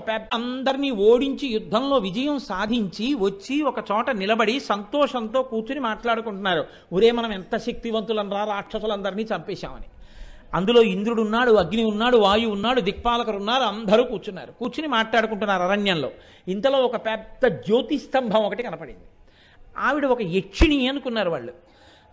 పెద్ద అందరినీ ఓడించి యుద్ధంలో విజయం సాధించి వచ్చి ఒక చోట నిలబడి సంతోషంతో కూర్చుని మాట్లాడుకుంటున్నారు. ఒరే మనం ఎంత శక్తివంతులం రా రాక్షసులందరినీ చంపేశామని. అందులో ఇంద్రుడు ఉన్నాడు అగ్ని ఉన్నాడు వాయు ఉన్నాడు దిక్పాలకరు ఉన్నారు అందరూ కూర్చున్నారు. కూర్చుని మాట్లాడుకుంటున్నారు అరణ్యంలో. ఇంతలో ఒక పెద్ద జ్యోతి స్తంభం ఒకటి కనపడింది. ఆవిడ ఒక యక్షిణి అనుకున్నారు వాళ్ళు.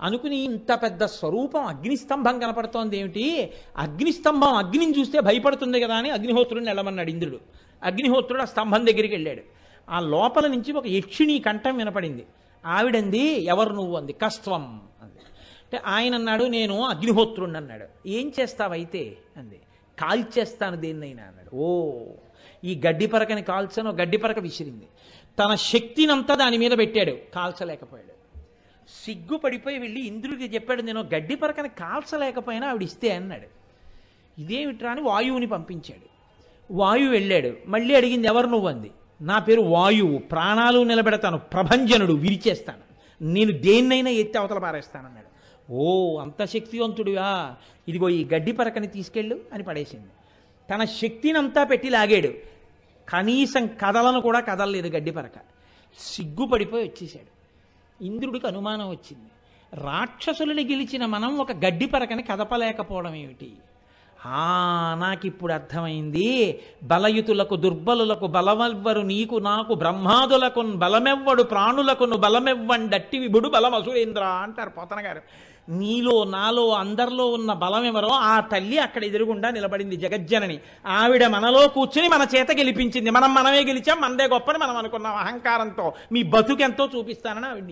అనుకుని ఇంత పెద్ద స్వరూపం అగ్నిస్తంభం కనపడుతోంది ఏమిటి? అగ్నిస్తంభం అగ్నిని చూస్తే భయపడుతుంది కదా అని అగ్నిహోత్రుడిని వెళ్ళమన్నాడు ఇంద్రుడు. అగ్నిహోత్రుడు ఆ స్తంభం దగ్గరికి వెళ్ళాడు. ఆ లోపల నుంచి ఒక యక్షిణి కంఠం వినపడింది. ఆవిడంది ఎవరు నువ్వు? అంది. కస్త్వం. అంది. అంటే ఆయన అన్నాడు నేను అగ్నిహోత్రుణ్ణి అన్నాడు. ఏం చేస్తావైతే? అంది. కాల్చేస్తాను దేన్నైనా అన్నాడు. ఓ ఈ గడ్డి పరకని కాల్చను. గడ్డి పరక విసిరింది. తన శక్తినంతా దాని మీద పెట్టాడు. కాల్చలేకపోయాడు. సిగ్గుపడిపోయి వెళ్ళి ఇంద్రుడికి చెప్పాడు నేను గడ్డి పరకని కాల్చలేకపోయినా ఆవిడ ఇస్తే అన్నాడు. ఇదేమిట్రా అని వాయువుని పంపించాడు. వాయువు వెళ్ళాడు. మళ్ళీ అడిగింది ఎవరు నువ్వు? అంది. నా పేరు వాయువు. ప్రాణాలు నిలబెడతాను. ప్రభంజనుడు విరిచేస్తాను. నేను దేన్నైనా ఎత్తి అవతల పారేస్తానన్నాడు. ఓ అంత శక్తివంతుడివా? ఇదిగో ఈ గడ్డి పరకని తీసుకెళ్ళు అని పడేసింది. తన శక్తినంతా పెట్టి లాగాడు. కనీసం కదలను కూడా కదలలేదు గడ్డి పరక. సిగ్గుపడిపోయి వచ్చేసాడు ఇంద్రుడికి అనుమానం వచ్చింది. రాక్షసులను గెలిచిన మనం ఒక గడ్డి పరకని కదపలేకపోవడం ఏమిటి? ఆ నాకిప్పుడు అర్థమైంది. బలయుతులకు దుర్బలులకు బలమెవ్వరు నీకు నాకు బ్రహ్మాదులకు బలమెవ్వడు ప్రాణులకును బలమెవ్వండట్టి విభుడు బలమసురేంద్ర అంటారు పోతన గారు. నీలో నాలో అందరిలో ఉన్న బలం ఎవరో ఆ తల్లి అక్కడ ఎదురుగుండా నిలబడింది జగజ్జనని. ఆవిడ మనలో కూర్చుని మన చేత గెలిపించింది. మనం మనమే గెలిచాం మనదే గొప్పని మనం అనుకున్నాం అహంకారంతో. మీ బతుకెంతో చూపిస్తానని ఆవిడ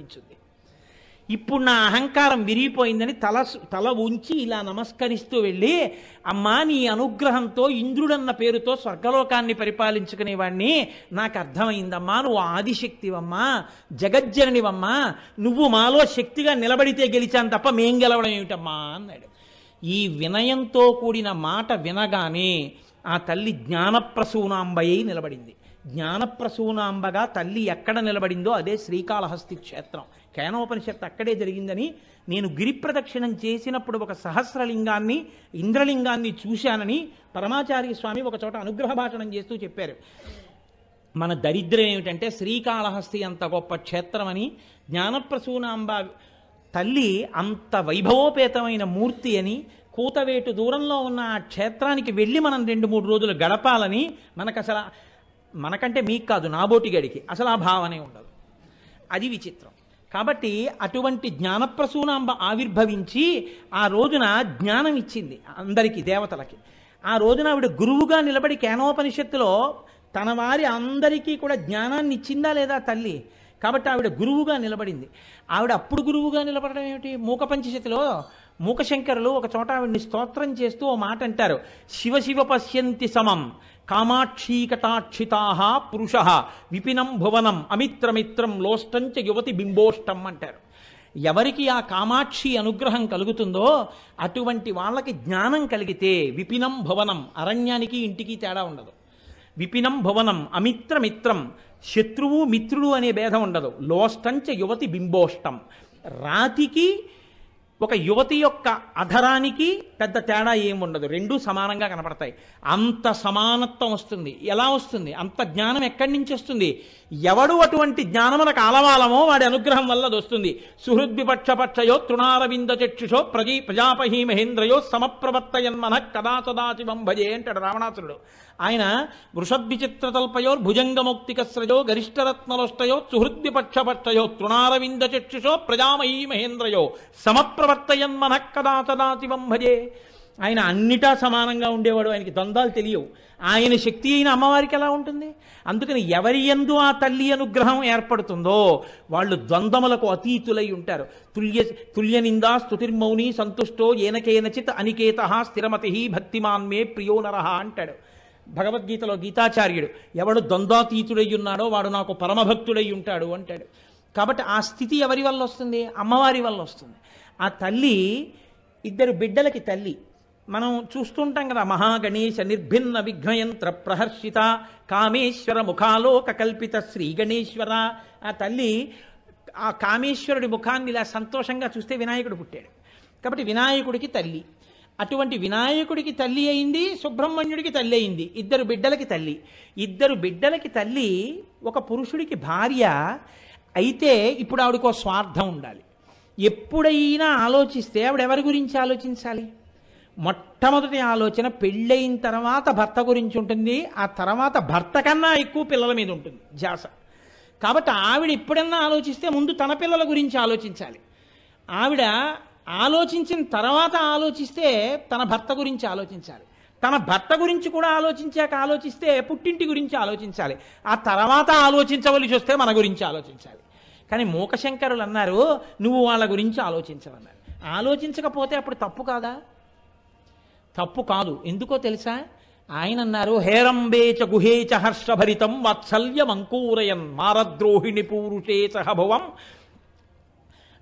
ఇప్పుడు నా అహంకారం విరిగిపోయిందని తల తల ఉంచి ఇలా నమస్కరిస్తూ వెళ్ళి అమ్మా నీ అనుగ్రహంతో ఇంద్రుడన్న పేరుతో స్వర్గలోకాన్ని పరిపాలించుకునేవాడిని నాకు అర్థమైందమ్మా నువ్వు ఆదిశక్తివమ్మా జగజ్జననివమ్మా. నువ్వు మాలో శక్తిగా నిలబడితే గెలిచాను తప్ప మేం గెలవడం ఏమిటమ్మా అన్నాడు. ఈ వినయంతో కూడిన మాట వినగానే ఆ తల్లి జ్ఞానప్రసూనాంబయ్యి నిలబడింది. జ్ఞానప్రసూనాంబగా తల్లి ఎక్కడ నిలబడిందో అదే శ్రీకాళహస్తి క్షేత్రం. కేనోపనిషత్తు అక్కడే జరిగిందని నేను గిరి ప్రదక్షిణం చేసినప్పుడు ఒక సహస్రలింగాన్ని ఇంద్రలింగాన్ని చూశానని పరమాచార్య స్వామి ఒక చోట అనుగ్రహ భాషణం చేస్తూ చెప్పారు. మన దరిద్రం ఏమిటంటే శ్రీకాళహస్తి అంత గొప్ప క్షేత్రమని జ్ఞానప్రసూనాంబ తల్లి అంత వైభవోపేతమైన మూర్తి అని కూతవేటు దూరంలో ఉన్న ఆ క్షేత్రానికి వెళ్ళి మనం రెండు మూడు రోజులు గడపాలని మనకు అసలు మనకంటే మీకు కాదు నాబోటి గడికి అసలు ఆ భావనే ఉండదు. అది విచిత్రం. కాబట్టి అటువంటి జ్ఞానప్రసూనాంబ ఆవిర్భవించి ఆ రోజున జ్ఞానం ఇచ్చింది అందరికీ దేవతలకి. ఆ రోజున ఆవిడ గురువుగా నిలబడి కేనోపనిషత్తులో తన వారి అందరికీ కూడా జ్ఞానాన్ని ఇచ్చిందా లేదా తల్లి? కాబట్టి ఆవిడ గురువుగా నిలబడింది. ఆవిడ అప్పుడు గురువుగా నిలబడడం ఏమిటి? మూక పంచశతిలో మూకశంకరులు ఒక చోట ఆవిడ్ని స్తోత్రం చేస్తూ ఓ మాట అంటారు శివ శివ పశ్యంతి సమం. కామాక్షీకటాక్షితా పురుష. విపినం భువనం అమిత్రమిత్రం లోష్టంచ యువతి బింబోష్టం అంటారు. ఎవరికి ఆ కామాక్షి అనుగ్రహం కలుగుతుందో అటువంటి వాళ్ళకి జ్ఞానం కలిగితే విపినం భువనం అరణ్యానికి ఇంటికి తేడా ఉండదు. విపినం భువనం అమిత్రమిత్రం శత్రువు మిత్రుడు అనే భేదం ఉండదు. లోష్టంచ యువతి బింబోష్టం. రాతికి ఒక యువతి యొక్క అధరానికి పెద్ద తేడా ఏం ఉండదు. రెండూ సమానంగా కనపడతాయి. అంత సమానత్వం వస్తుంది. ఎలా వస్తుంది? అంత జ్ఞానం ఎక్కడి నుంచి వస్తుంది? ఎవడు అటువంటి జ్ఞానమునకు ఆలవాలమో వాడి అనుగ్రహం వల్ల అది వస్తుంది. సుహృద్విపక్షపక్షయో తృణారవింద చక్షుషో ప్రజీ ప్రజాపహి మహేంద్రయో సమప్రవర్తయన్మన కదా సదాశివం భజే అంటాడు రావణాసురుడు. ఆయన వృషద్విచిత్రతల్పయో భుజంగముక్తికస్రజో గరిష్టరత్నలోష్టయో సుహృద్విపక్షపక్షయో తృణారవింద చక్షుషో ప్రజామయీ మహేంద్రయో సమప్రవర్తయన్మన కదా తదాతివం భజే. ఆయన అన్నిటా సమానంగా ఉండేవాడు ఆయనకి ద్వంద్వాలు తెలియవు. ఆయన శక్తి అయిన అమ్మవారికి ఎలా ఉంటుంది? అందుకని ఎవరి ఎందు ఆ తల్లి అనుగ్రహం ఏర్పడుతుందో వాళ్ళు ద్వంద్వములకు అతీతులై ఉంటారు. తుల్య తుల్య నిందా స్తుతిర్మౌని సంతుష్టో ఏనకేనచిత్ అనికేత స్థిరమతి భక్తిమాన్మే ప్రియో నరహ అంటాడు. భగవద్గీతలో గీతాచార్యుడు ఎవడు ద్వంద్వాతీతుడై ఉన్నాడో వాడు నాకు పరమభక్తుడై ఉంటాడు అంటాడు. కాబట్టి ఆ స్థితి ఎవరి వల్ల వస్తుంది? అమ్మవారి వల్ల వస్తుంది. ఆ తల్లి ఇద్దరు బిడ్డలకి తల్లి. మనం చూస్తుంటాం కదా మహాగణేశ నిర్భిన్న విఘ్నయంత్ర ప్రహర్షిత కామేశ్వర ముఖాలోక కల్పిత శ్రీ గణేశ్వర. ఆ తల్లి ఆ కామేశ్వరుడి ముఖాన్ని ఇలా సంతోషంగా చూస్తే వినాయకుడు పుట్టాడు. కాబట్టి వినాయకుడికి తల్లి. అటువంటి వినాయకుడికి తల్లి అయింది సుబ్రహ్మణ్యుడికి తల్లి అయింది ఇద్దరు బిడ్డలకి తల్లి. ఇద్దరు బిడ్డలకి తల్లి ఒక పురుషుడికి భార్య అయితే ఇప్పుడు ఆవిడకు స్వార్థం ఉండాలి. ఎప్పుడైనా ఆలోచిస్తే ఆవిడ ఎవరి గురించి ఆలోచించాలి? మొట్టమొదటి ఆలోచన పెళ్ళయిన తర్వాత భర్త గురించి ఉంటుంది ఆ తర్వాత భర్త కన్నా ఎక్కువ పిల్లల మీద ఉంటుంది జాస. కాబట్టి ఆవిడ ఎప్పుడన్నా ఆలోచిస్తే ముందు తన పిల్లల గురించి ఆలోచించాలి. ఆవిడ ఆలోచించిన తర్వాత ఆలోచిస్తే తన భర్త గురించి ఆలోచించాలి. తన భర్త గురించి కూడా ఆలోచించాక ఆలోచిస్తే పుట్టింటి గురించి ఆలోచించాలి. ఆ తర్వాత ఆలోచించవలసి వస్తే మన గురించి ఆలోచించాలి. కానీ మూకశంకరులు అన్నారు నువ్వు వాళ్ళ గురించి ఆలోచించవన్నారు. ఆలోచించకపోతే అప్పుడు తప్పు కాదా? తప్పు కాదు. ఎందుకో తెలుసా? ఆయన అన్నారు హేరంబేచ గుహేచ హర్షభరితం వాత్సల్యం అంకూరయన్ మారద్రోహిణి పూరుషే సహభవం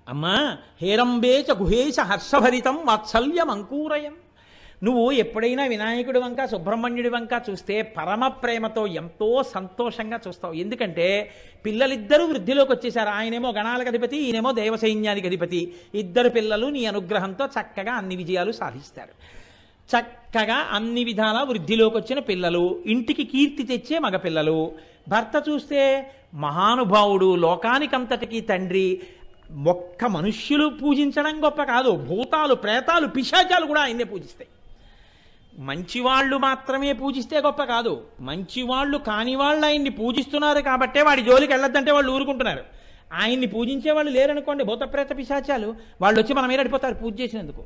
అమ్మా హేరంబేచ గుహేశ హర్షభరితం వాత్సల్యం అంకూరయం నువ్వు ఎప్పుడైనా వినాయకుడి వంక సుబ్రహ్మణ్యుడి వంక చూస్తే పరమ ప్రేమతో ఎంతో సంతోషంగా చూస్తావు. ఎందుకంటే పిల్లలిద్దరూ వృద్ధిలోకి వచ్చేసారు ఆయనేమో గణాలకు అధిపతి ఈయనేమో దేవసైన్యానికి అధిపతి. ఇద్దరు పిల్లలు నీ అనుగ్రహంతో చక్కగా అన్ని విజయాలు సాధిస్తారు. చక్కగా అన్ని విధాల వృద్ధిలోకి వచ్చిన పిల్లలు ఇంటికి కీర్తి తెచ్చే మగపిల్లలు భర్త చూస్తే మహానుభావుడు లోకానికంతటికి తండ్రి ఒక్క మనుష్యులు పూజించడం గొప్ప కాదు. భూతాలు ప్రేతాలు పిశాచాలు కూడా ఆయన్నే పూజిస్తాయి. మంచివాళ్ళు మాత్రమే పూజిస్తే గొప్ప కాదు. మంచివాళ్ళు కాని వాళ్ళు ఆయన్ని పూజిస్తున్నారు కాబట్టే వాడి జోలికి వెళ్ళొద్దంటే వాళ్ళు ఊరుకుంటున్నారు. ఆయన్ని పూజించే వాళ్ళు లేరనుకోండి భూతప్రేత పిశాచాలు. వాళ్ళు వచ్చి మన మీద అడిపోతారు పూజ చేసినందుకు.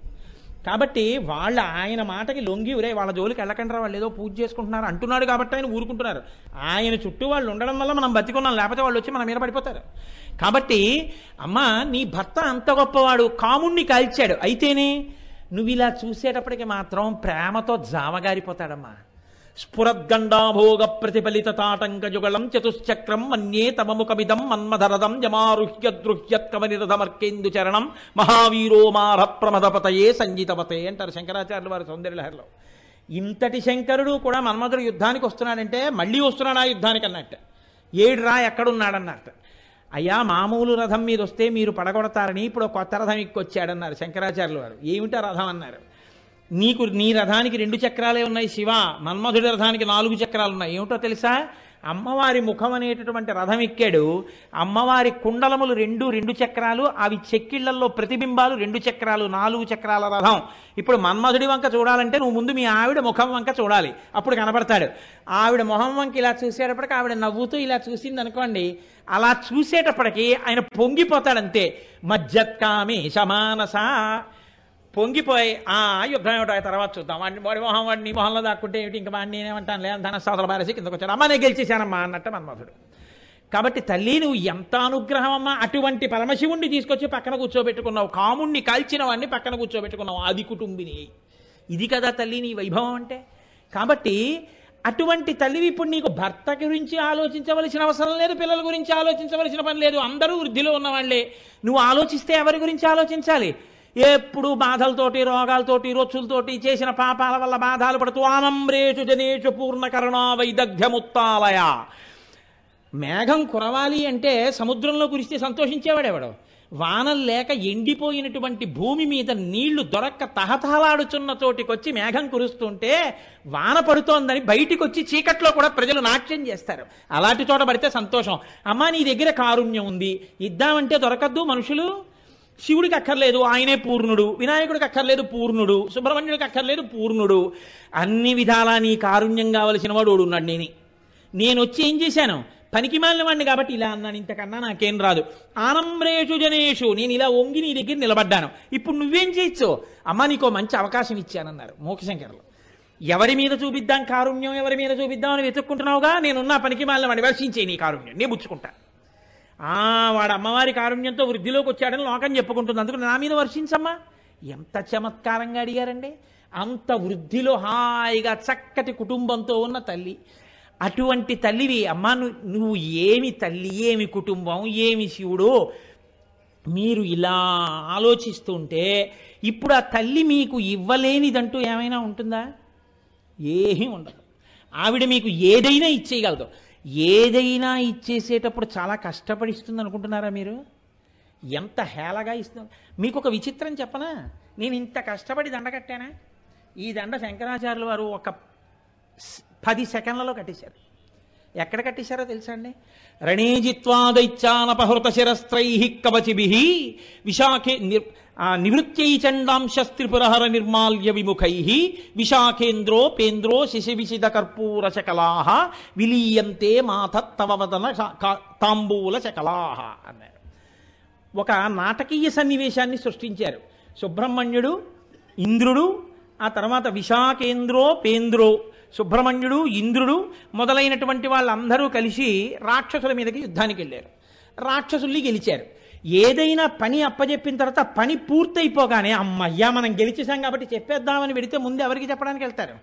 కాబట్టి వాళ్ళ ఆయన మాటకి లొంగి ఉరే వాళ్ళ జోలికి వెళ్ళకండి వాళ్ళు ఏదో పూజ చేసుకుంటున్నారు అంటున్నాడు కాబట్టి ఆయన ఊరుకుంటున్నారు. ఆయన చుట్టూ వాళ్ళు ఉండడం వల్ల మనం బతికున్నాం లేకపోతే వాళ్ళు వచ్చి మన మీద పడిపోతారు. కాబట్టి అమ్మ నీ భర్త అంత గొప్పవాడు కాముణ్ణి కాల్చాడు. అయితేనే నువ్వు ఇలా చూసేటప్పటికి మాత్రం ప్రేమతో జామగారిపోతాడమ్మా. స్ఫురద్గండాభోగ ప్రతిఫలిత తాటంకజుగళం చతుశ్చక్రం మన్యే తమముఖమిదం మన్మధరదం జమారుహ్య దృహ్యత్కమనిరథమర్కేందు చరణం మహావీరో మార ప్రమదపతయే సంగీతపతే అంటారు శంకరాచార్యులు వారి సౌందర్యలహరిలో. ఇంతటి శంకరుడు కూడా మన్మధుడు యుద్ధానికి వస్తున్నాడంటే మళ్ళీ వస్తున్నాడు ఆ యుద్ధానికి అన్నట్టు. ఏడు రా ఎక్కడున్నాడన్నట్టు అయ్యా మామూలు రథం మీద వస్తే మీరు పడగొడతారని ఇప్పుడు ఒక కొత్త రథం ఎక్కొచ్చాడన్నారు శంకరాచార్యులు వారు. ఏమిటా రథం అన్నారు? నీకు నీ రథానికి రెండు చక్రాలే ఉన్నాయి శివ. మన్మధుడి రథానికి నాలుగు చక్రాలు ఉన్నాయి. ఏమిటో తెలుసా? అమ్మవారి ముఖం అనేటటువంటి రథం ఎక్కాడు. అమ్మవారి కుండలములు రెండు రెండు చక్రాలు అవి చెక్కిళ్ళలో ప్రతిబింబాలు రెండు చక్రాలు నాలుగు చక్రాల రథం. ఇప్పుడు మన్మధుడి వంక చూడాలంటే నువ్వు ముందు మీ ఆవిడ ముఖం వంక చూడాలి. అప్పుడు కనబడతాడు. ఆవిడ మొహం వంక ఇలా చూసేటప్పటికి ఆవిడ నవ్వుతూ ఇలా చూసింది అనుకోండి అలా చూసేటప్పటికి ఆయన పొంగిపోతాడంతే. మజ్జత్కామి సమానస పొంగిపోయి ఆ యుద్ధం ఏమిటో తర్వాత చూద్దాం. వాడిని వాడి మొహం వాడిని మొహంలో దాక్కుంటే ఏమిటి? ఇంకా వాడిని నేనేమంటాను? లేదా ధన సోదర బారేసి కిందకు వచ్చాడు? అమ్మ నేను గెలిచేశానమ్మా అన్నట్టు మన్మధుడు. కాబట్టి తల్లి నువ్వు ఎంత అనుగ్రహం అమ్మా అటువంటి పరమశివుణ్ణి తీసుకొచ్చి పక్కన కూర్చోబెట్టుకున్నావు. కాముణ్ణి కాల్చిన వాడిని పక్కన కూర్చోబెట్టుకున్నావు. ఆది కుటుంబిని. ఇది కదా తల్లి నీ వైభవం అంటే. కాబట్టి అటువంటి తల్లివి ఇప్పుడు నీకు భర్త గురించి ఆలోచించవలసిన అవసరం లేదు పిల్లల గురించి ఆలోచించవలసిన పని లేదు. అందరూ వృద్ధిలో ఉన్నవాళ్ళే. నువ్వు ఆలోచిస్తే ఎవరి గురించి ఆలోచించాలి? ఎప్పుడు బాధలతోటి రోగాలతోటి రొచ్చులతోటి చేసిన పాపాల వల్ల బాధలు పడుతూ ఆనంబ్రేషు జనేషు పూర్ణకరుణా వైదగ్ధ్యముత్తాలయ. మేఘం కురవాలి అంటే సముద్రంలో కురిస్తే సంతోషించేవాడెవడో? వానలు లేక ఎండిపోయినటువంటి భూమి మీద నీళ్ళు దొరక్క తహతహలాడుచున్న చోటికొచ్చి మేఘం కురుస్తుంటే వాన పడుతోందని బయటికి వచ్చి చీకట్లో కూడా ప్రజలు నాట్యం చేస్తారు. అలాంటి చోట పడితే సంతోషం. అమ్మా నీ దగ్గర కారుణ్యం ఉంది. ఇద్దామంటే దొరకద్దు మనుషులు. శివుడికి అక్కర్లేదు ఆయనే పూర్ణుడు. వినాయకుడికి అక్కర్లేదు పూర్ణుడు. సుబ్రహ్మణ్యుడికి అక్కర్లేదు పూర్ణుడు. అన్ని విధాలా నీ కారుణ్యం కావలసిన వాడు ఉన్నాడు నేనే. నేను వచ్చి ఏం చేశాను? పనికి మాలిన వాడిని కాబట్టి ఇలా అన్నాను. ఇంతకన్నా నాకేం రాదు. ఆనంబ్రేషు జనేషు నేను ఇలా వంగి నీ దగ్గర నిలబడ్డాను. ఇప్పుడు నువ్వేం చేయొచ్చు? అమ్మ నీకో మంచి అవకాశం ఇచ్చానన్నారు మోక్షశంకర్లు. ఎవరి మీద చూపిద్దాం కారుణ్యం? ఎవరి మీద చూపిద్దాం అని వెతుక్కుంటున్నావుగా? నేనున్నా పనికి మాలిన వాడిని వర్షించే నీ కారుణ్యం. నేను పుచ్చుకుంటా ఆ వాడు అమ్మవారి కారుణ్యంతో వృద్ధిలోకి వచ్చాడని లోకం చెప్పుకుంటుంది. అందుకు నా మీద వర్షించమ్మా. ఎంత చమత్కారంగా అడిగారండి. అంత వృద్ధిలో హాయిగా చక్కటి కుటుంబంతో ఉన్న తల్లి. అటువంటి తల్లివి అమ్మా నువ్వు నువ్వు ఏమి తల్లి ఏమి కుటుంబం ఏమి శివుడు మీరు ఇలా ఆలోచిస్తుంటే ఇప్పుడు ఆ తల్లి మీకు ఇవ్వలేనిదంటూ ఏమైనా ఉంటుందా? ఏమీ ఉండదు. ఆవిడ మీకు ఏదైనా ఇచ్చేయగలదు. ఏదైనా ఇచ్చేసేటప్పుడు చాలా కష్టపడి ఇస్తుంది అనుకుంటున్నారా మీరు? ఎంత హేళగా ఇస్తుంది మీకు ఒక విచిత్రం చెప్పనా? నేను ఇంత కష్టపడి దండ కట్టానా? ఈ దండ శంకరాచార్యుల వారు ఒక పది సెకండ్లలో కట్టేశారు. ఎక్కడ కట్టేశారో తెలుసా అండి? రణేజిత్వాదైత్యానపహృత శిరస్త్రై కవచిభి విశాఖే నిర్ ఆ, నివృత్యై చండాంశస్త్రిపురహర నిర్మాల్య విముఖై విశాఖేంద్రో పేంద్రో శిశివిషిద కర్పూర శకలాహ విలీయంతే మాథత్తవ వదన తాంబూల శకలాహ అన్నారు. ఒక నాటకీయ సన్నివేశాన్ని సృష్టించారు. సుబ్రహ్మణ్యుడు ఇంద్రుడు ఆ తర్వాత విశాఖేంద్రో పేంద్రో సుబ్రహ్మణ్యుడు ఇంద్రుడు మొదలైనటువంటి వాళ్ళందరూ కలిసి రాక్షసుల మీదకి యుద్ధానికి వెళ్ళారు రాక్షసుల్ని గెలిచారు. ఏదైనా పని అప్పజెప్పిన తర్వాత పని పూర్తయిపోగానే అమ్మయ్యా మనం గెలిచేశాం కాబట్టి చెప్పేద్దామని వెడితే ముందు ఎవరికి చెప్పడానికి వెళ్తారు?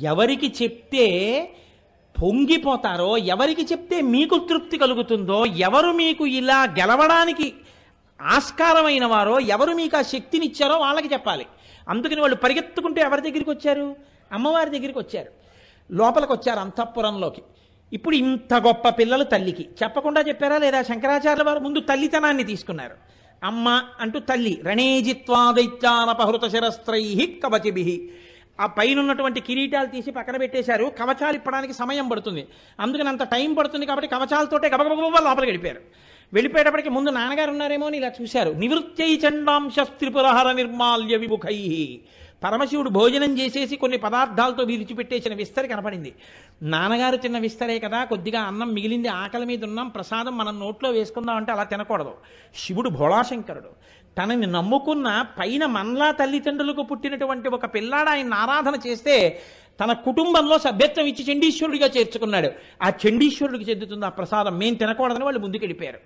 ఎవరికి చెప్తే పొంగిపోతారో ఎవరికి చెప్తే మీకు తృప్తి కలుగుతుందో ఎవరు మీకు ఇలా గెలవడానికి ఆస్కారమైన వారో ఎవరు మీకు ఆ శక్తినిచ్చారో వాళ్ళకి చెప్పాలి. అందుకని వాళ్ళు పరిగెత్తుకుంటూ ఎవరి దగ్గరికి వచ్చారు? అమ్మవారి దగ్గరికి వచ్చారు. లోపలికి వచ్చారు అంతఃపురంలోకి. ఇప్పుడు ఇంత గొప్ప పిల్లలు తల్లికి. చెప్పకుండా చెప్పారా లేదా? శంకరాచార్యుల వారు ముందు తల్లితనాన్ని తీసుకున్నారు. అమ్మ అంటూ తల్లి రణేజిత్వాదైత్యానపహృత శిరస్త్రై కవచిభి. ఆ పైన ఉన్నటువంటి కిరీటాలు తీసి పక్కన పెట్టేశారు. కవచాలు ఇప్పడానికి సమయం పడుతుంది. అందుకని అంత టైం పడుతుంది కాబట్టి కవచాలతోటే గబగబగబ లోపలికి వెళ్ళిపోయారు వెళ్ళిపోయేటప్పటికి ముందు నాన్నగారు ఉన్నారేమో అని ఇలా చూశారు. నివృత్యై చండాంశ త్రిపురహర నిర్మాల్య విముఖై. పరమశివుడు భోజనం చేసేసి కొన్ని పదార్థాలతో విరిచిపెట్టేసిన విస్తరి కనపడింది. నాన్నగారు చిన్న విస్తరే కదా కొద్దిగా అన్నం మిగిలింది ఆకలి మీద ఉన్నాం ప్రసాదం మనం నోట్లో వేసుకుందాం అంటే అలా తినకూడదు. శివుడు భోళాశంకరుడు. తనని నమ్ముకున్న పైన మన్లా తల్లిదండ్రులకు పుట్టినటువంటి ఒక పిల్లాడు ఆయన ఆరాధన చేస్తే తన కుటుంబంలో సభ్యత్వం ఇచ్చి చండీశ్వరుడిగా చేర్చుకున్నాడు. ఆ చండీశ్వరుడికి చెందుతుంది ఆ ప్రసాదం. మేము తినకూడదని వాళ్ళు ముందుకు వెళ్ళిపోయారు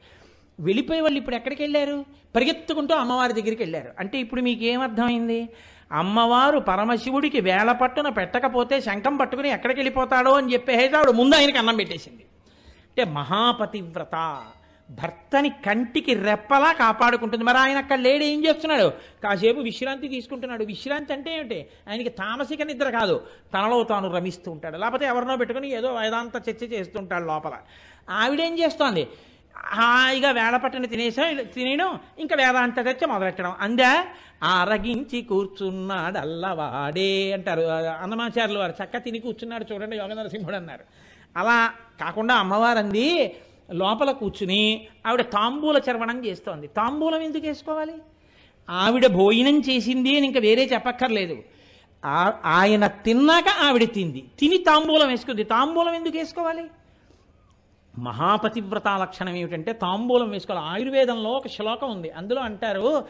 వెళ్ళిపోయి వాళ్ళు ఇప్పుడు ఎక్కడికి వెళ్ళారు? పరిగెత్తుకుంటూ అమ్మవారి దగ్గరికి వెళ్ళారు. అంటే ఇప్పుడు మీకు ఏమర్థమైంది అమ్మవారు పరమశివుడికి వేల పట్టున పెట్టకపోతే శంఖం పట్టుకుని ఎక్కడికి వెళ్ళిపోతాడో అని చెప్పేసి ఆవిడ ముందు ఆయనకి అన్నం పెట్టేసింది. అంటే మహాపతివ్రత. భర్తని కంటికి రెప్పలా కాపాడుకుంటుంది. మరి ఆయన అక్కడ లేడు ఏం చేస్తున్నాడు? కాసేపు విశ్రాంతి తీసుకుంటున్నాడు. విశ్రాంతి అంటే ఏమిటి? ఆయనకి తామసిక నిద్ర కాదు. తనలో తాను రమిస్తూ ఉంటాడు. లేకపోతే ఎవరినో పెట్టుకుని ఏదో వేదాంత చర్చ చేస్తుంటాడు లోపల. ఆవిడేం చేస్తోంది? హాయిగా వేళపట్టని పట్టిన తినేసా తినేయడం ఇంకా వేదాంత చర్చ మొదలెట్టడం. అందా అరగించి కూర్చున్నాడు అల్లవాడే అంటారు. అన్నమాచార్యులు వారు చక్క తిని కూర్చున్నాడు చూడండి యోగ నరసింహుడు అన్నారు. అలా కాకుండా అమ్మవారంది లోపల కూర్చుని ఆవిడ తాంబూల చర్వణం చేస్తోంది. తాంబూలం ఎందుకు వేసుకోవాలి? ఆవిడ భోజనం చేసింది అని ఇంకా వేరే చెప్పక్కర్లేదు. ఆ- ఆయన తిన్నాక ఆవిడ తింది. తిని తాంబూలం వేసుకుంది. తాంబూలం ఎందుకు వేసుకోవాలి? మహాపతివ్రత లక్షణం ఏమిటంటే తాంబూలం వేసుకోవాలి. ఆయుర్వేదంలో ఒక శ్లోకం ఉంది. అందులో అంటారు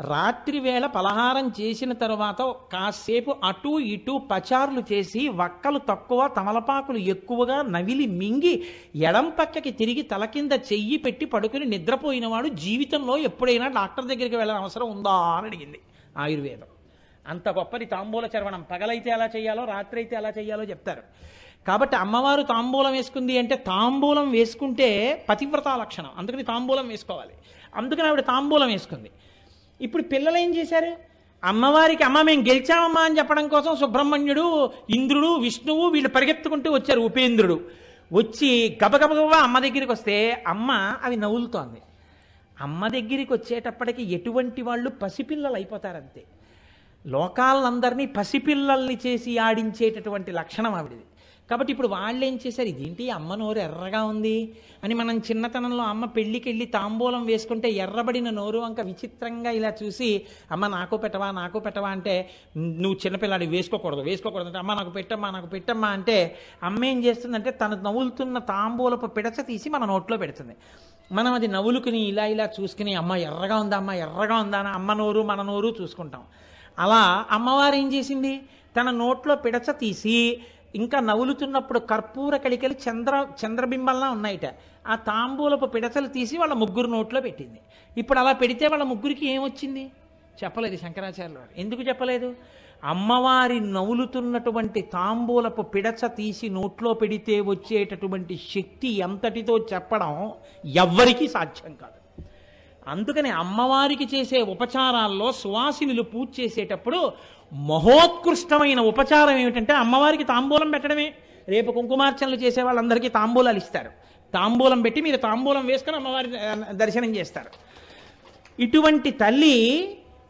రాత్రి వేళ పలహారం చేసిన తర్వాత కాసేపు అటు ఇటు పచారులు చేసి వక్కలు తక్కువ తమలపాకులు ఎక్కువగా నవిలి మింగి ఎడం పక్కకి తిరిగి తల కింద చెయ్యి పెట్టి పడుకుని నిద్రపోయినవాడు జీవితంలో ఎప్పుడైనా డాక్టర్ దగ్గరికి వెళ్ళిన అవసరం ఉందా? అని అడిగింది ఆయుర్వేదం. అంత గొప్పది తాంబూల చర్వణం. పగలైతే ఎలా చేయాలో రాత్రి అయితే ఎలా చేయాలో చెప్తారు. కాబట్టి అమ్మవారు తాంబూలం వేసుకుంది అంటే తాంబూలం వేసుకుంటే పతివ్రత లక్షణం. అందుకని తాంబూలం వేసుకోవాలి. అందుకని ఆవిడ తాంబూలం వేసుకుంది. ఇప్పుడు పిల్లలు ఏం చేశారు? అమ్మవారికి అమ్మ మేము గెలిచామమ్మా అని చెప్పడం కోసం సుబ్రహ్మణ్యుడు ఇంద్రుడు విష్ణువు వీళ్ళు పరిగెత్తుకుంటూ వచ్చారు ఉపేంద్రుడు. వచ్చి గబగబగబా అమ్మ దగ్గరికి వస్తే అమ్మ అవి నవ్వులుతోంది. అమ్మ దగ్గరికి వచ్చేటప్పటికి ఎటువంటి వాళ్ళు పసిపిల్లలు అయిపోతారంతే. లోకాలందరినీ పసిపిల్లల్ని చేసి ఆడించేటటువంటి లక్షణం ఆవిడది. కాబట్టి ఇప్పుడు వాళ్ళు ఏం చేశారు? ఇదేంటి అమ్మ నోరు ఎర్రగా ఉంది అని మనం చిన్నతనంలో అమ్మ పెళ్ళికి వెళ్ళి తాంబూలం వేసుకుంటే ఎర్రబడిన నోరు వంక విచిత్రంగా ఇలా చూసి అమ్మ నాకు పెట్టవా నాకు పెట్టవా? అంటే నువ్వు చిన్నపిల్లాడి వేసుకోకూడదు వేసుకోకూడదు. అంటే అమ్మ నాకు పెట్టమ్మా నాకు పెట్టమ్మా. అంటే అమ్మ ఏం చేస్తుందంటే తను నవ్వులుతున్న తాంబూలపు పిడచ తీసి మన నోట్లో పెడుతుంది. మనం అది నవ్వులుకుని ఇలా ఇలా చూసుకుని అమ్మ ఎర్రగా ఉందా అమ్మ ఎర్రగా ఉందా? అని అమ్మ నోరు మన నోరు చూసుకుంటాం. అలా అమ్మవారు ఏం చేసింది? తన నోట్లో పిడచ తీసి ఇంకా నవ్వులుతున్నప్పుడు కర్పూర కళికలు చంద్ర చంద్రబింబంలా ఉన్నాయిట. ఆ తాంబూలపు పిడచలు తీసి వాళ్ళ ముగ్గురు నోట్లో పెట్టింది. ఇప్పుడు అలా పెడితే వాళ్ళ ముగ్గురికి ఏమొచ్చింది? చెప్పలేదు శంకరాచార్యులు. ఎందుకు చెప్పలేదు? అమ్మవారి నవ్వులుతున్నటువంటి తాంబూలపు పిడచ తీసి నోట్లో పెడితే వచ్చేటటువంటి శక్తి ఎంతటితో చెప్పడం ఎవ్వరికీ సాధ్యం కాదు. అందుకని అమ్మవారికి చేసే ఉపచారాల్లో సువాసినులు పూజ చేసేటప్పుడు మహోత్కృష్టమైన ఉపచారం ఏమిటంటే అమ్మవారికి తాంబూలం పెట్టడమే. రేపు కుంకుమార్చనలు చేసే వాళ్ళందరికీ తాంబూలాలు ఇస్తారు. తాంబూలం పెట్టి మీరు తాంబూలం వేసుకొని అమ్మవారి దర్శనం చేస్తారు. ఇటువంటి తల్లి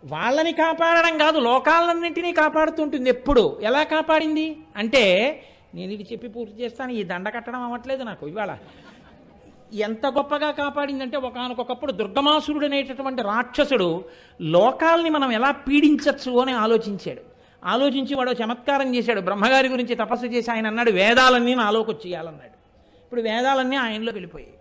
వాళ్ళని కాపాడడం కాదు లోకాలన్నింటినీ కాపాడుతుంటుంది ఎప్పుడు. ఎలా కాపాడింది? అంటే నేను ఇది చెప్పి పూర్తి చేస్తాను ఈ దండ కట్టడం అవ్వట్లేదు నాకు ఇవాళ. ఎంత గొప్పగా కాపాడిందంటే ఒకనకొకప్పుడు దుర్గమాసురుడు అనేటటువంటి రాక్షసుడు లోకాల్ని మనం ఎలా పీడించచ్చు అని ఆలోచించాడు. ఆలోచించి వాడు చమత్కారం చేశాడు. బ్రహ్మగారి గురించి తపస్సు చేసి ఆయన అన్నాడు వేదాలన్నీ నాలోకి వచ్చేయాలన్నాడు. ఇప్పుడు వేదాలన్నీ ఆయనలో వెళ్ళిపోయాయి.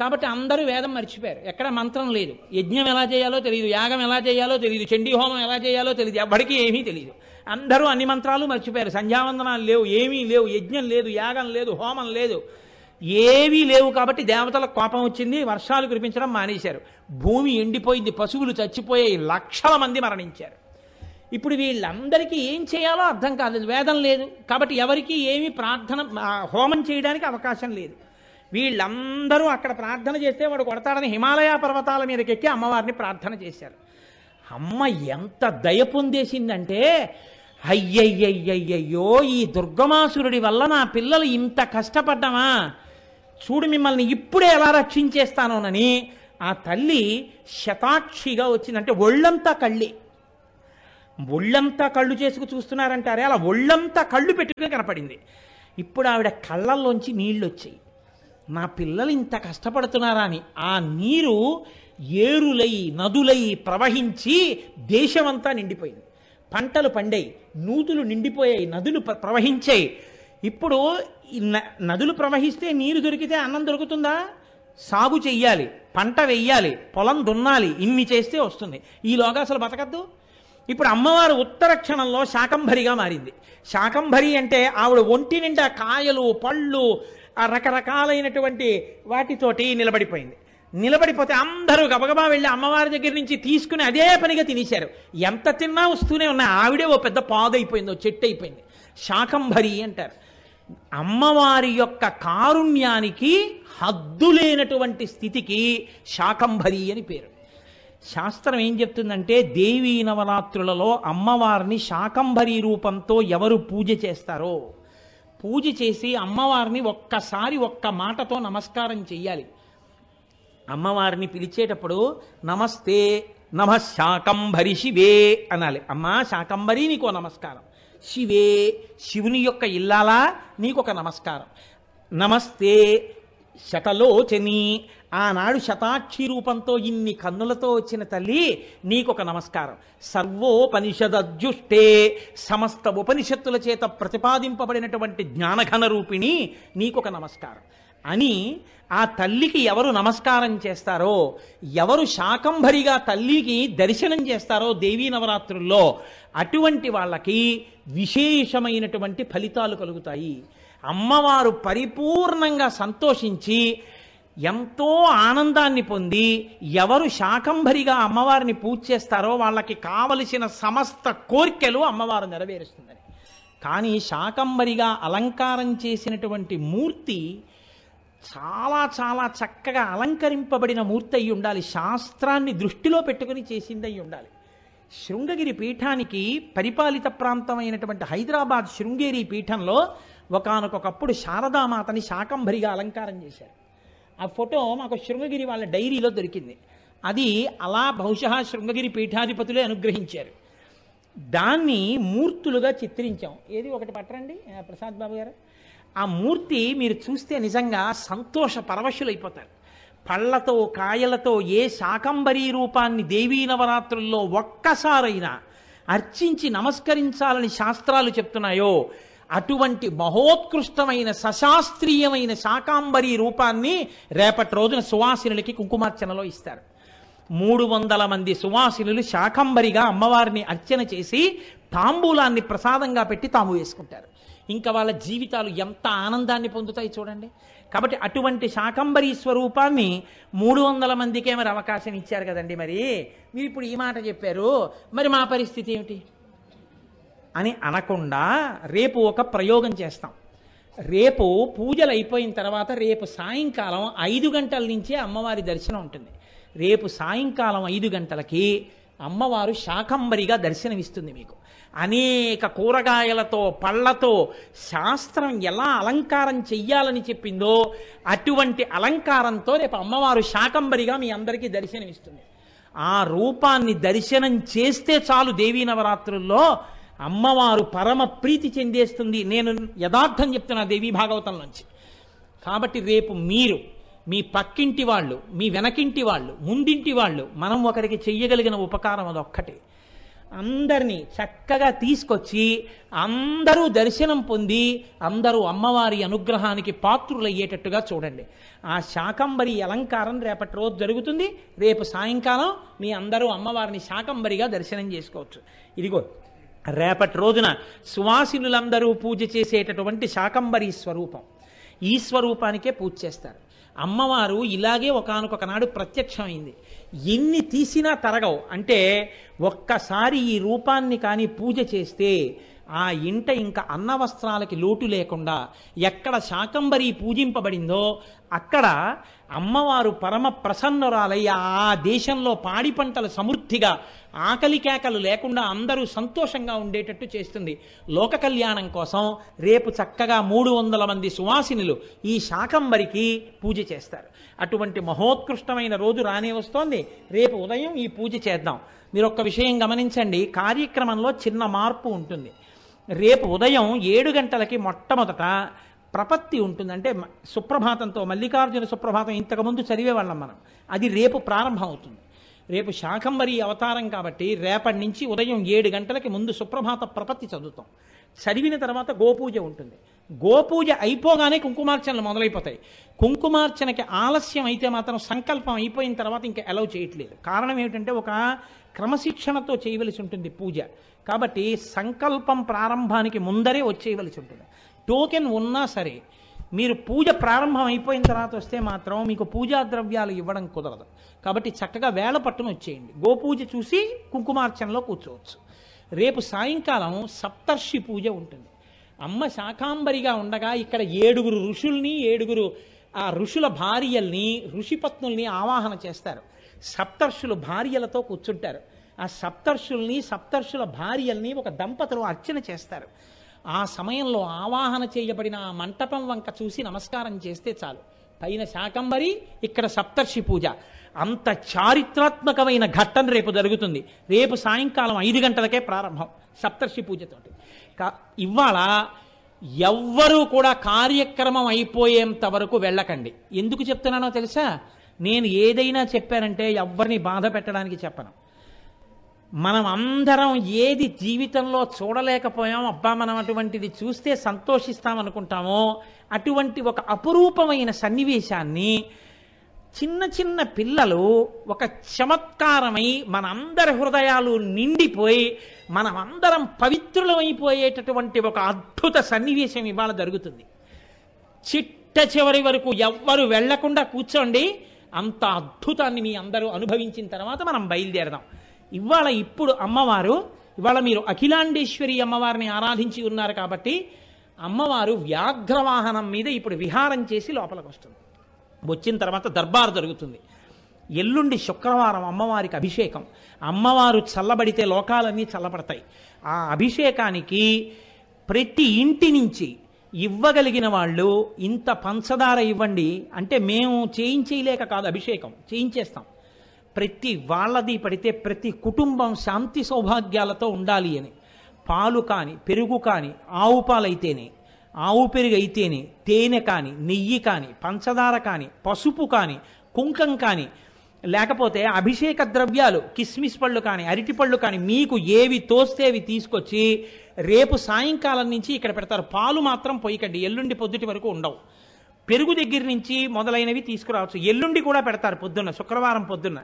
కాబట్టి అందరూ వేదం మర్చిపోయారు. ఎక్కడ మంత్రం లేదు. యజ్ఞం ఎలా చేయాలో తెలియదు యాగం ఎలా చేయాలో తెలియదు చండీ హోమం ఎలా చేయాలో తెలియదు ఎవ్వడికి ఏమీ తెలియదు అందరూ అన్ని మంత్రాలు మర్చిపోయారు. సంధ్యావందనాలు లేవు. ఏమీ లేవు. యజ్ఞం లేదు. యాగం లేదు. హోమం లేదు. ఏవీ లేవు కాబట్టి దేవతల కోపం వచ్చింది వర్షాలు కురిపించడం మానేశారు. భూమి ఎండిపోయింది పశువులు చచ్చిపోయాయి లక్షల మంది మరణించారు. ఇప్పుడు వీళ్ళందరికీ ఏం చేయాలో అర్థం కాలేదు వేదం లేదు. కాబట్టి ఎవరికి ఏమీ ప్రార్థన హోమం చేయడానికి అవకాశం లేదు. వీళ్ళందరూ అక్కడ ప్రార్థన చేస్తే వాడు కొడతాడని హిమాలయ పర్వతాల మీదకి ఎక్కి అమ్మవారిని ప్రార్థన చేశారు. అమ్మ ఎంత దయ పొందేసిందంటే అయ్యయ్యయ్యయ్యో ఈ దుర్గమాసురుడి వల్ల నా పిల్లలు ఇంత కష్టపడ్డామా? చూడు మిమ్మల్ని ఇప్పుడే ఎలా రక్షించేస్తానోనని ఆ తల్లి శతాక్షిగా వచ్చిందంటే ఒళ్ళంతా కళ్ళి. ఒళ్ళంతా కళ్ళు చేసుకు చూస్తున్నారంటారే? అలా ఒళ్ళంతా కళ్ళు పెట్టుకుని కనపడింది. ఇప్పుడు ఆవిడ కళ్ళల్లోంచి నీళ్ళు వచ్చాయి నా పిల్లలు ఇంత కష్టపడుతున్నారా అని ఆ నీరు ఏరులై నదులై ప్రవహించి దేశమంతా నిండిపోయింది. పంటలు పండాయి నూతులు నిండిపోయాయి నదులు ప్రవహించాయి. ఇప్పుడు ఈ న- నదులు ప్రవహిస్తే నీరు దొరికితే అన్నం దొరుకుతుందా? సాగు చెయ్యాలి పంట వెయ్యాలి పొలం దున్నాలి ఇన్ని చేస్తే వస్తుంది. ఈలోగా అసలు బతకద్దు? ఇప్పుడు అమ్మవారు ఉత్తర క్షణంలో శాకంభరిగా మారింది. శాకంభరి అంటే ఆవిడ ఒంటి నిండా కాయలు పళ్ళు ఆ రకరకాలైనటువంటి వాటితోటి నిలబడిపోయింది. నిలబడిపోతే అందరూ గబగబా వెళ్ళి అమ్మవారి దగ్గర నుంచి తీసుకుని అదే పనిగా తినేశారు. ఎంత తిన్నా వస్తూనే ఉన్నాయి. ఆవిడే ఓ పెద్ద పాదైపోయింది ఓ చెట్టు అయిపోయింది శాకంభరి అంటారు. అమ్మవారి యొక్క కారుణ్యానికి హద్దు లేనటువంటి స్థితికి శాకంభరి అని పేరు. శాస్త్రం ఏం చెప్తుందంటే దేవీ నవరాత్రులలో అమ్మవారిని శాకంభరి రూపంతో ఎవరు పూజ చేస్తారో. పూజ చేసి అమ్మవారిని ఒక్కసారి ఒక్క మాటతో నమస్కారం చెయ్యాలి. అమ్మవారిని పిలిచేటప్పుడు నమస్తే నమ శాకంభరి శివే అనాలి. అమ్మా శాకంభరి నీకో నమస్కారం. శివే శివుని యొక్క ఇల్లాలా? నీకొక నమస్కారం. నమస్తే శతలోచని. ఆనాడు శతాక్షి రూపంతో ఇన్ని కన్నులతో వచ్చిన తల్లి నీకొక నమస్కారం. సర్వోపనిషదజ్జుష్టే సమస్త ఉపనిషత్తుల చేత ప్రతిపాదింపబడినటువంటి జ్ఞానఘన రూపిణి నీకొక నమస్కారం. అని ఆ తల్లికి ఎవరు నమస్కారం చేస్తారో ఎవరు శాకంభరిగా తల్లికి దర్శనం చేస్తారో దేవీ నవరాత్రుల్లో అటువంటి వాళ్ళకి విశేషమైనటువంటి ఫలితాలు కలుగుతాయి. అమ్మవారు పరిపూర్ణంగా సంతోషించి ఎంతో ఆనందాన్ని పొంది ఎవరు శాకంభరిగా అమ్మవారిని పూజ చేస్తారో వాళ్ళకి కావలసిన సమస్త కోరికలు అమ్మవారు నెరవేరుస్తుందని. కానీ శాకంభరిగా అలంకారం చేసినటువంటి మూర్తి చాలా చాలా చక్కగా అలంకరింపబడిన మూర్తి అయి ఉండాలి. శాస్త్రాన్ని దృష్టిలో పెట్టుకుని చేసింది ఉండాలి. శృంగగిరి పీఠానికి పరిపాలిత ప్రాంతమైనటువంటి హైదరాబాద్ శృంగేరి పీఠంలో ఒకనకొకప్పుడు శారదామాతని శాకంభరిగా అలంకారం చేశారు. ఆ ఫోటో మాకు శృంగగిరి వాళ్ళ డైరీలో దొరికింది. అది అలా బహుశా శృంగగిరి పీఠాధిపతులే అనుగ్రహించారు. దాన్ని మూర్తులుగా చిత్రించాం. ఏది ఒకటి పట్టరండి ప్రసాద్ బాబు గారు? ఆ మూర్తి మీరు చూస్తే నిజంగా సంతోష పరవశులైపోతారు. పళ్ళతో కాయలతో ఏ శాకంబరీ రూపాన్ని దేవీ నవరాత్రుల్లో ఒక్కసారైనా అర్చించి నమస్కరించాలని శాస్త్రాలు చెప్తున్నాయో అటువంటి మహోత్కృష్టమైన సశాస్త్రీయమైన శాకాంబరీ రూపాన్ని రేపటి రోజున సువాసినులకి కుంకుమార్చనలో ఇస్తారు. మూడు వందల మంది సువాసినులు శాకంబరిగా అమ్మవారిని అర్చన చేసి తాంబూలాన్ని ప్రసాదంగా పెట్టి తాము వేసుకుంటారు ఇంకా వాళ్ళ జీవితాలు ఎంత ఆనందాన్ని పొందుతాయి చూడండి. కాబట్టి అటువంటి శాకంబరీ స్వరూపాన్ని మూడు వందల మందికే మరి అవకాశం ఇచ్చారు కదండి మరి. మీరు ఇప్పుడు ఈ మాట చెప్పారు. మరి మా పరిస్థితి ఏమిటి? అని అనకుండా రేపు ఒక ప్రయోగం చేస్తాం. రేపు పూజలు అయిపోయిన తర్వాత రేపు సాయంకాలం ఐదు గంటల నుంచే అమ్మవారి దర్శనం ఉంటుంది. రేపు సాయంకాలం ఐదు గంటలకి అమ్మవారు శాకంబరిగా దర్శనమిస్తుంది మీకు. అనేక కూరగాయలతో పళ్ళతో శాస్త్రం ఎలా అలంకారం చెయ్యాలని చెప్పిందో అటువంటి అలంకారంతో రేపు అమ్మవారు శాకంబరిగా మీ అందరికీ దర్శనమిస్తుంది. ఆ రూపాన్ని దర్శనం చేస్తే చాలు దేవీ నవరాత్రుల్లో అమ్మవారు పరమ ప్రీతి చెందేస్తుంది. నేను యథార్థం చెప్తున్నా దేవీ భాగవతం నుంచి. కాబట్టి రేపు మీరు మీ పక్కింటి వాళ్ళు మీ వెనకింటి వాళ్ళు ముందింటి వాళ్ళు మనం ఒకరికి చెయ్యగలిగిన ఉపకారం అదొక్కటే. అందరినీ చక్కగా తీసుకొచ్చి అందరూ దర్శనం పొంది అందరూ అమ్మవారి అనుగ్రహానికి పాత్రులయ్యేటట్టుగా చూడండి. ఆ శాకంబరి అలంకారం రేపటి రోజు జరుగుతుంది. రేపు సాయంకాలం మీ అందరూ అమ్మవారిని శాకంబరిగా దర్శనం చేసుకోవచ్చు. ఇదిగో రేపటి రోజున సువాసినులందరూ పూజ చేసేటటువంటి శాకంబరి స్వరూపం. ఈ స్వరూపానికే పూజ చేస్తారు. అమ్మవారు ఇలాగే ఒకానొక నాడు ప్రత్యక్షమైంది. ఎన్ని తీసినా తరగవు. అంటే ఒక్కసారి ఈ రూపాన్ని కానీ పూజ చేస్తే ఆ ఇంట ఇంకా అన్న వస్త్రాలకి లోటు లేకుండా ఎక్కడ శాకంబరి పూజింపబడిందో అక్కడ అమ్మవారు పరమ ప్రసన్నురాలై ఆ దేశంలో పాడి పంటలు సమృద్ధిగా ఆకలి కేకలు లేకుండా అందరూ సంతోషంగా ఉండేటట్టు చేస్తుంది. లోక కళ్యాణం కోసం రేపు చక్కగా మూడు వందల మంది సువాసినులు ఈ శాకంబరికి పూజ చేస్తారు. అటువంటి మహోత్కృష్టమైన రోజు రానే వస్తోంది. రేపు ఉదయం ఈ పూజ చేద్దాం. మీరు ఒక్క విషయం గమనించండి. కార్యక్రమంలో చిన్న మార్పు ఉంటుంది. రేపు ఉదయం ఏడు గంటలకి మొట్టమొదట ప్రపత్తి ఉంటుంది అంటే సుప్రభాతంతో మల్లికార్జున సుప్రభాతం ఇంతకుముందు చదివేవాళ్ళం మనం. అది రేపు ప్రారంభం అవుతుంది రేపు శాకంబరి అవతారం కాబట్టి రేపటి నుంచి ఉదయం ఏడు గంటలకి ముందు సుప్రభాత ప్రపత్తి చదువుతాం. చదివిన తర్వాత గోపూజ ఉంటుంది. గోపూజ అయిపోగానే కుంకుమార్చనలు మొదలైపోతాయి. కుంకుమార్చనకి ఆలస్యం అయితే మాత్రం సంకల్పం అయిపోయిన తర్వాత ఇంకా అలౌ చేయట్లేదు. కారణం ఏమిటంటే ఒక క్రమశిక్షణతో చేయవలసి ఉంటుంది పూజ. కాబట్టి సంకల్పం ప్రారంభానికి ముందరే వచ్చేయవలసి ఉంటుంది. టోకెన్ ఉన్నా సరే మీరు పూజ ప్రారంభం అయిపోయిన తర్వాత వస్తే మాత్రం మీకు పూజా ద్రవ్యాలు ఇవ్వడం కుదరదు. కాబట్టి చక్కగా వేళ పట్టున వచ్చేయండి. గోపూజ చూసి కుంకుమార్చనలో కూర్చోవచ్చు. రేపు సాయంకాలం సప్తర్షి పూజ ఉంటుంది. అమ్మ శాకాంబరిగా ఉండగా ఇక్కడ ఏడుగురు ఋషుల్ని ఏడుగురు ఆ ఋషుల భార్యల్ని ఋషిపత్నుల్ని ఆవాహన చేస్తారు. సప్తర్షులు భార్యలతో కూర్చుంటారు. ఆ సప్తర్షుల్ని సప్తర్షుల భార్యల్ని ఒక దంపతులు అర్చన చేస్తారు. ఆ సమయంలో ఆవాహన చేయబడిన ఆ మంటపం వంక చూసి నమస్కారం చేస్తే చాలు. పైన శాకంబరి ఇక్కడ సప్తర్షి పూజ. అంత చారిత్రాత్మకమైన ఘట్టం రేపు జరుగుతుంది. రేపు సాయంకాలం ఐదు గంటలకే ప్రారంభం సప్తర్షి పూజతోటి. కా- ఇవాళ ఎవ్వరూ కూడా కార్యక్రమం అయిపోయేంత వరకు వెళ్ళకండి. ఎందుకు చెప్తున్నానో తెలుసా? నేను ఏదైనా చెప్పానంటే ఎవ్వరిని బాధ పెట్టడానికి చెప్పను. మనం అందరం ఏది జీవితంలో చూడలేకపోయాం అబ్బా మనం అటువంటిది చూస్తే సంతోషిస్తామనుకుంటామో అటువంటి ఒక అపురూపమైన సన్నివేశాన్ని చిన్న చిన్న పిల్లలు ఒక చమత్కారమై మనందరి హృదయాలు నిండిపోయి మనమందరం పవిత్రులమైపోయేటటువంటి ఒక అద్భుత సన్నివేశం ఇవాళ జరుగుతుంది. చిట్ట చివరి వరకు ఎవ్వరు వెళ్ళకుండా కూర్చోండి అంత అద్భుతాన్ని మీ అందరూ అనుభవించిన తర్వాత మనం బయలుదేరదాం. ఇవాళ ఇప్పుడు అమ్మవారు ఇవాళ మీరు అఖిలాండేశ్వరి అమ్మవారిని ఆరాధించి ఉన్నారు కాబట్టి అమ్మవారు వ్యాఘ్రవాహనం మీద ఇప్పుడు విహారం చేసి లోపలికి వస్తుంది. వచ్చిన తర్వాత దర్బార్ జరుగుతుంది. ఎల్లుండి శుక్రవారం అమ్మవారికి అభిషేకం. అమ్మవారు చల్లబడితే లోకాలన్నీ చల్లబడతాయి. ఆ అభిషేకానికి ప్రతి ఇంటి నుంచి ఇవ్వగలిగిన వాళ్ళు ఇంత పంచదార ఇవ్వండి అంటే మేము చేయించేయలేక కాదు అభిషేకం చేయించేస్తాం. ప్రతి వాళ్ళది పడితే ప్రతి కుటుంబం శాంతి సౌభాగ్యాలతో ఉండాలి అని. పాలు కానీ పెరుగు కానీ ఆవు పాలైతేనే ఆవు పెరుగు అయితేనే తేనె కానీ నెయ్యి కానీ పంచదార కానీ పసుపు కానీ కుంకం కానీ లేకపోతే అభిషేక ద్రవ్యాలు కిస్మిస్ పళ్ళు కానీ అరటి పళ్ళు కానీ మీకు ఏవి తోస్తే అవి తీసుకొచ్చి రేపు సాయంకాలం నుంచి ఇక్కడ పెడతారు. పాలు మాత్రం పొయ్యకండి. ఎల్లుండి పొద్దుటి వరకు ఉండవు. పెరుగు దగ్గర నుంచి మొదలైనవి తీసుకురావచ్చు. ఎల్లుండి కూడా పెడతారు పొద్దున్న శుక్రవారం పొద్దున్న.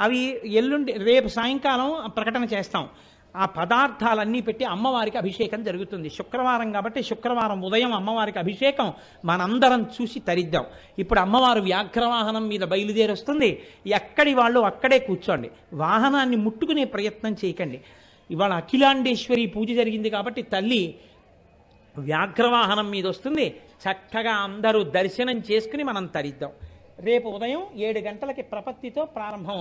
అవి ఎల్లుండి రేపు సాయంకాలం ప్రకటన చేస్తాం. ఆ పదార్థాలన్నీ పెట్టి అమ్మవారికి అభిషేకం జరుగుతుంది. శుక్రవారం కాబట్టి శుక్రవారం ఉదయం అమ్మవారికి అభిషేకం మనందరం చూసి తరిద్దాం. ఇప్పుడు అమ్మవారు వ్యాఘ్రవాహనం మీద బయలుదేరి వస్తుంది ఎక్కడి వాళ్ళు అక్కడే కూర్చోండి. వాహనాన్ని ముట్టుకునే ప్రయత్నం చేయకండి. ఇవాళ అఖిలాండేశ్వరి పూజ జరిగింది కాబట్టి తల్లి వ్యాఘ్రవాహనం మీద వస్తుంది. చక్కగా అందరూ దర్శనం చేసుకుని మనం తరిద్దాం. రేపు ఉదయం ఏడు గంటలకి ప్రపత్తితో ప్రారంభం